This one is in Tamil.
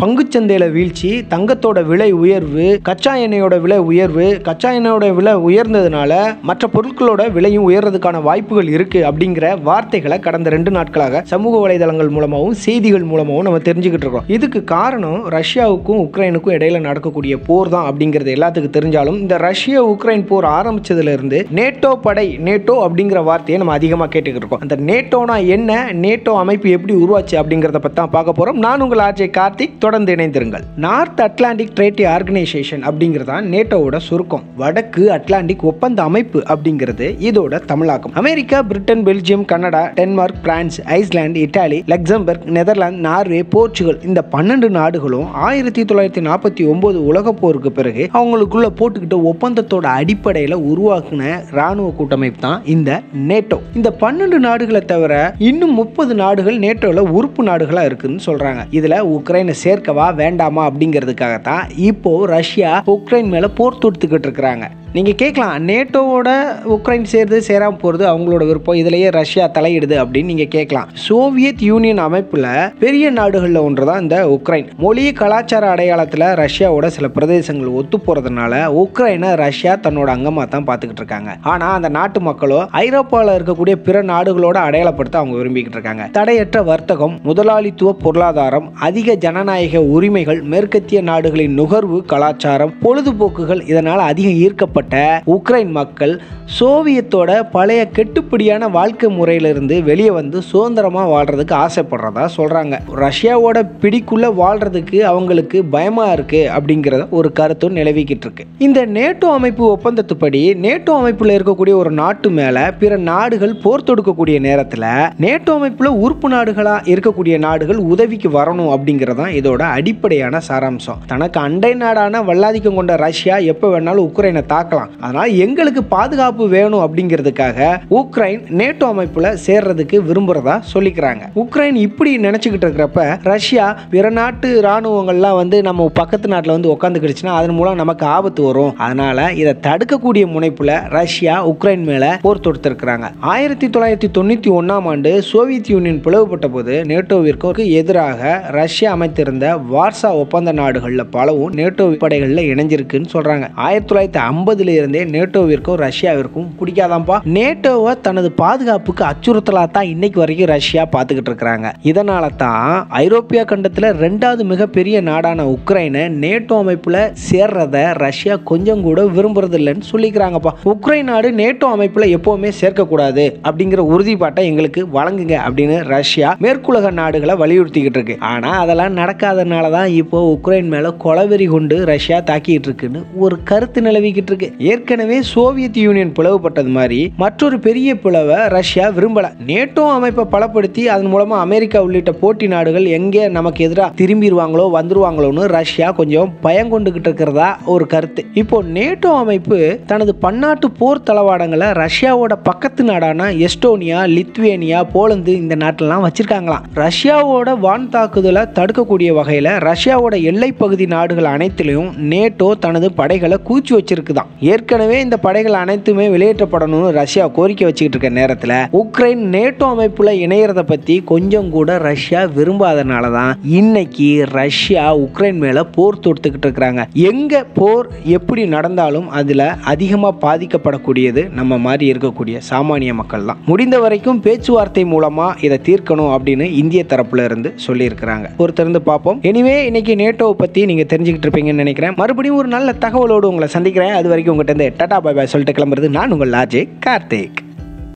பங்குச்சந்தையில வீழ்ச்சி தங்கத்தோட விலை உயர்வு கச்சா எண்ணெயோட விலை உயர்வு கச்சா எண்ணெயோட விலை உயர்ந்ததுனால மற்ற பொருட்களோட விலையும் உயர்றதுக்கான வாய்ப்புகள் இருக்கு அப்படிங்கிற வார்த்தைகளை கடந்த ரெண்டு நாட்களாக சமூக வலைதளங்கள் மூலமாகவும் செய்திகள் மூலமாகவும் நம்ம தெரிஞ்சுக்கிட்டு இருக்கோம். இதுக்கு காரணம் ரஷ்யாவுக்கும் உக்ரைனுக்கும் இடையில நடக்கக்கூடிய போர் தான் அப்படிங்கிறது எல்லாத்துக்கும் தெரிஞ்சாலும் இந்த ரஷ்யா உக்ரைன் போர் ஆரம்பிச்சதுல இருந்து நேட்டோ படை நேட்டோ அப்படிங்கிற வார்த்தையை நம்ம அதிகமாக கேட்டுக்கிட்டு இருக்கோம். அந்த நேட்டோனா என்ன? நேட்டோ அமைப்பு எப்படி உருவாச்சு அப்படிங்கிறத பற்றி தான் பார்க்க போகிறோம் நான் உங்கள் ஆர்ஜே கார்த்திக். தொடர்ந்து இணைந்திருங்கள். நார்த் அட்லாண்டிக் ட்ரேட்டி ஆர்கனைசேஷன் அப்படிங்கிறது தான் நேட்டோவோட சுருக்கம். வடக்கு அட்லாண்டிக் ஒப்பந்த அமைப்பு அப்படிங்கிறது இதோட தமிழாக்கம். America Britain Belgium Canada Denmark France Iceland Italy Luxembourg Netherlands Norway Portugal இந்த பன்னெண்டு நாடுகளும் ஆயிரத்தி தொள்ளாயிரத்தி நாற்பத்தி ஒன்பது உலக போருக்கு பிறகு அவங்களுக்குள்ள போட்டுக்கிட்ட ஒப்பந்தத்தோட அடிப்படையில் உருவாக்குன ராணுவ கூட்டமைப்பு தான் இந்த நேட்டோ. இந்த பன்னெண்டு நாடுகளை தவிர இன்னும் முப்பது நாடுகள் நேட்டோவில் உறுப்பு நாடுகளாக இருக்குன்னு சொல்றாங்க. இதுல உக்ரைனை சேர்க்கவா வேண்டாமா அப்படிங்கிறதுக்காக தான் இப்போ ரஷ்யா உக்ரைன் மேல போர் தொடுத்துக்கிட்டு இருக்கிறாங்க. நீங்கள் கேட்கலாம் நேட்டோவோட உக்ரைன் சேர்ந்து சேராம போகிறது அவங்களோட விருப்பம் இதிலேயே ரஷ்யா தலையிடுது அப்படின்னு நீங்கள் கேட்கலாம். சோவியத் யூனியன் அமைப்பில் பெரிய நாடுகளில் ஒன்று தான் இந்த உக்ரைன். மொழி கலாச்சார அடையாளத்தில் ரஷ்யாவோட சில பிரதேசங்கள் ஒத்து போகிறதுனால உக்ரைனை ரஷ்யா தன்னோட அங்கமாக தான் பார்த்துக்கிட்டு இருக்காங்க. ஆனால் அந்த நாட்டு மக்களோ ஐரோப்பாவில் இருக்கக்கூடிய பிற நாடுகளோட அடையாளப்படுத்த அவங்க விரும்பிக்கிட்டு இருக்காங்க. தடையற்ற வர்த்தகம் முதலாளித்துவ பொருளாதாரம் அதிக ஜனநாயக உரிமைகள் மேற்கத்திய நாடுகளின் நுகர்வு கலாச்சாரம் பொழுதுபோக்குகள் இதனால் அதிகம் ஈர்க்கப்பட்ட உக்ரைன் மக்கள் சோவியத்தோட பழைய கெட்டுப்படியான வாழ்க்கை முறையிலிருந்து வெளியே வந்து சுதந்திரமாக வாழ்றதுக்கு ஆசைப்படுறதா சொல்கிறாங்க ரஷ்யாவோட பிடிக்குள்ள வாழ்றதுக்கு அவங்களுக்கு பயமாக இருக்கு அப்படிங்கிறத ஒரு கருத்தும் நிலவிக்கிட்டு இருக்கு இந்த நேட்டோ அமைப்பு ஒப்பந்தத்துப்படி நேட்டோ அமைப்பில் இருக்கக்கூடிய ஒரு நாட்டு மேலே பிற நாடுகள் போர் தொடுக்கக்கூடிய நேரத்தில் நேட்டோ அமைப்பில் உறுப்பு நாடுகளாக இருக்கக்கூடிய நாடுகள் உதவிக்கு வரணும் அப்படிங்கிறதான் இதோட அடிப்படையான சாராம்சம். தனக்கு அண்டை நாடான வல்லாதிக்கம் கொண்ட ரஷ்யா எப்போ வேணாலும் உக்ரைனை பார்க்கலாம். அதனால் எங்களுக்கு பாதுகாப்பு வேணும் அப்படிங்கிறதுக்காக உக்ரைன் நேட்டோ அமைப்பில் சேர்றதுக்கு விரும்புகிறதா சொல்லிக்கிறாங்க. உக்ரைன் இப்படி நினச்சிக்கிட்டு இருக்கிறப்ப ரஷ்யா பிற நாட்டு ராணுவங்கள்லாம் வந்து நம்ம பக்கத்து நாட்டில் வந்து உட்காந்துக்கிடுச்சுன்னா அதன் மூலம் நமக்கு ஆபத்து வரும். அதனால் இதை தடுக்கக்கூடிய முனைப்பில் ரஷ்யா உக்ரைன் மேலே போர் தொடுத்திருக்கிறாங்க. ஆயிரத்தி தொள்ளாயிரத்தி தொண்ணூற்றி ஒன்றாம் ஆண்டு சோவியத் யூனியன் பிளவுபட்ட போது நேட்டோவிற்கு எதிராக ரஷ்யா அமைத்திருந்த வார்சா ஒப்பந்த நாடுகளில் பலவும் நேட்டோ படைகளில் இணைஞ்சிருக்குன்னு சொல்கிறாங்க ஆயிரத்தி தொள்ளாயிரத்தி ஐம்பது இருந்தே நேட்டோவிற்கும் ரஷ்யாவிற்கும் பிடிக்காதாம்ப்பா நேட்டோவை தனது பாதுகாப்புக்கு அச்சுறுத்தலாக தான் இன்னைக்கு வரைக்கும் ரஷ்யா பார்த்துக்கிட்டு இருக்கிறாங்க. இதனால தான் ஐரோப்பிய கண்டத்தில் ரெண்டாவது மிகப்பெரிய நாடான உக்ரைனை நேட்டோ அமைப்பில் சேர்றத ரஷ்யா கொஞ்சம் கூட விரும்புறது இல்லைன்னு சொல்லிக்கிறாங்கப்பா. உக்ரைன் நாடு நேட்டோ அமைப்பில் எப்போவுமே சேர்க்கக்கூடாது அப்படிங்கிற உறுதிப்பாட்டை எங்களுக்கு வழங்குங்க அப்படின்னு ரஷ்யா மேற்குலக நாடுகளை வலியுறுத்திக்கிட்டு இருக்கு. ஆனால் அதெல்லாம் நடக்காதனால தான் இப்போ உக்ரைன் மேலே கொலவெறி கொண்டு ரஷ்யா தாக்கிட்டு இருக்குன்னு ஒரு கருத்து நிலவிக்கிட்டு இருக்கு. ஏற்கனவே சோவியத் யூனியன் பிளவுபட்டது மாதிரி மற்றொரு பெரிய பிளவை ரஷ்யா விரும்பல. நேட்டோ அமைப்பை பலப்படுத்தி அதன் மூலமா அமெரிக்கா உள்ளிட்ட போட்டி நாடுகள் எங்கே நமக்கு எதிராக திரும்பிடுவாங்களோ வந்துருவாங்களோன்னு ரஷ்யா கொஞ்சம் பயங்கொண்டுகிட்டு இருக்கிறதா ஒரு கருத்து. இப்போ நேட்டோ அமைப்பு தனது பன்னாட்டு போர் தளவாடங்களை ரஷ்யாவோட பக்கத்து நாடான எஸ்டோனியா லித்வேனியா போலந்து இந்த நாட்டிலலாம் வச்சிருக்காங்களாம். ரஷ்யாவோட வான் தாக்குதலை தடுக்கக்கூடிய வகையில் ரஷ்யாவோட எல்லை பகுதி நாடுகள் அனைத்திலையும் நேட்டோ தனது படைகளை கூச்சி வச்சிருக்குதான் ஏற்கனவே இந்த படைகள் அனைத்துமே வெளியேற்றப்படணும்னு ரஷ்யா கோரிக்கை வச்சுக்கிட்டு இருக்க நேரத்தில் உக்ரைன் நேட்டோ அமைப்புல இணையறத பத்தி கொஞ்சம் கூட ரஷ்யா விரும்பாதனால தான் இன்னைக்கு ரஷ்யா உக்ரைன் மேல போர் தொடுத்துக்கிட்டு இருக்கிறாங்க. எங்க போர் எப்படி நடந்தாலும் அதுல அதிகமா பாதிக்கப்படக்கூடியது நம்ம மாதிரி இருக்கக்கூடிய சாமானிய மக்கள் தான் முடிந்த வரைக்கும் பேச்சுவார்த்தை மூலமா இதை தீர்க்கணும் அப்படின்னு இந்திய தரப்புல இருந்து சொல்லியிருக்கிறாங்க. பொறுத்திருந்து பார்ப்போம். எனிவே இன்னைக்கு நேட்டோவை பத்தி நீங்க தெரிஞ்சுக்கிட்டு இருப்பீங்கன்னு நினைக்கிறேன். மறுபடியும் ஒரு நல்ல தகவலோடு உங்களை சந்திக்கிறேன். அது வரைக்கும் உங்கள்கிட்ட இருந்து டாடா பாய் பாய் சொல்லிட்டு கிளம்புறது நான் உங்கள் லாஜே கார்த்திக்.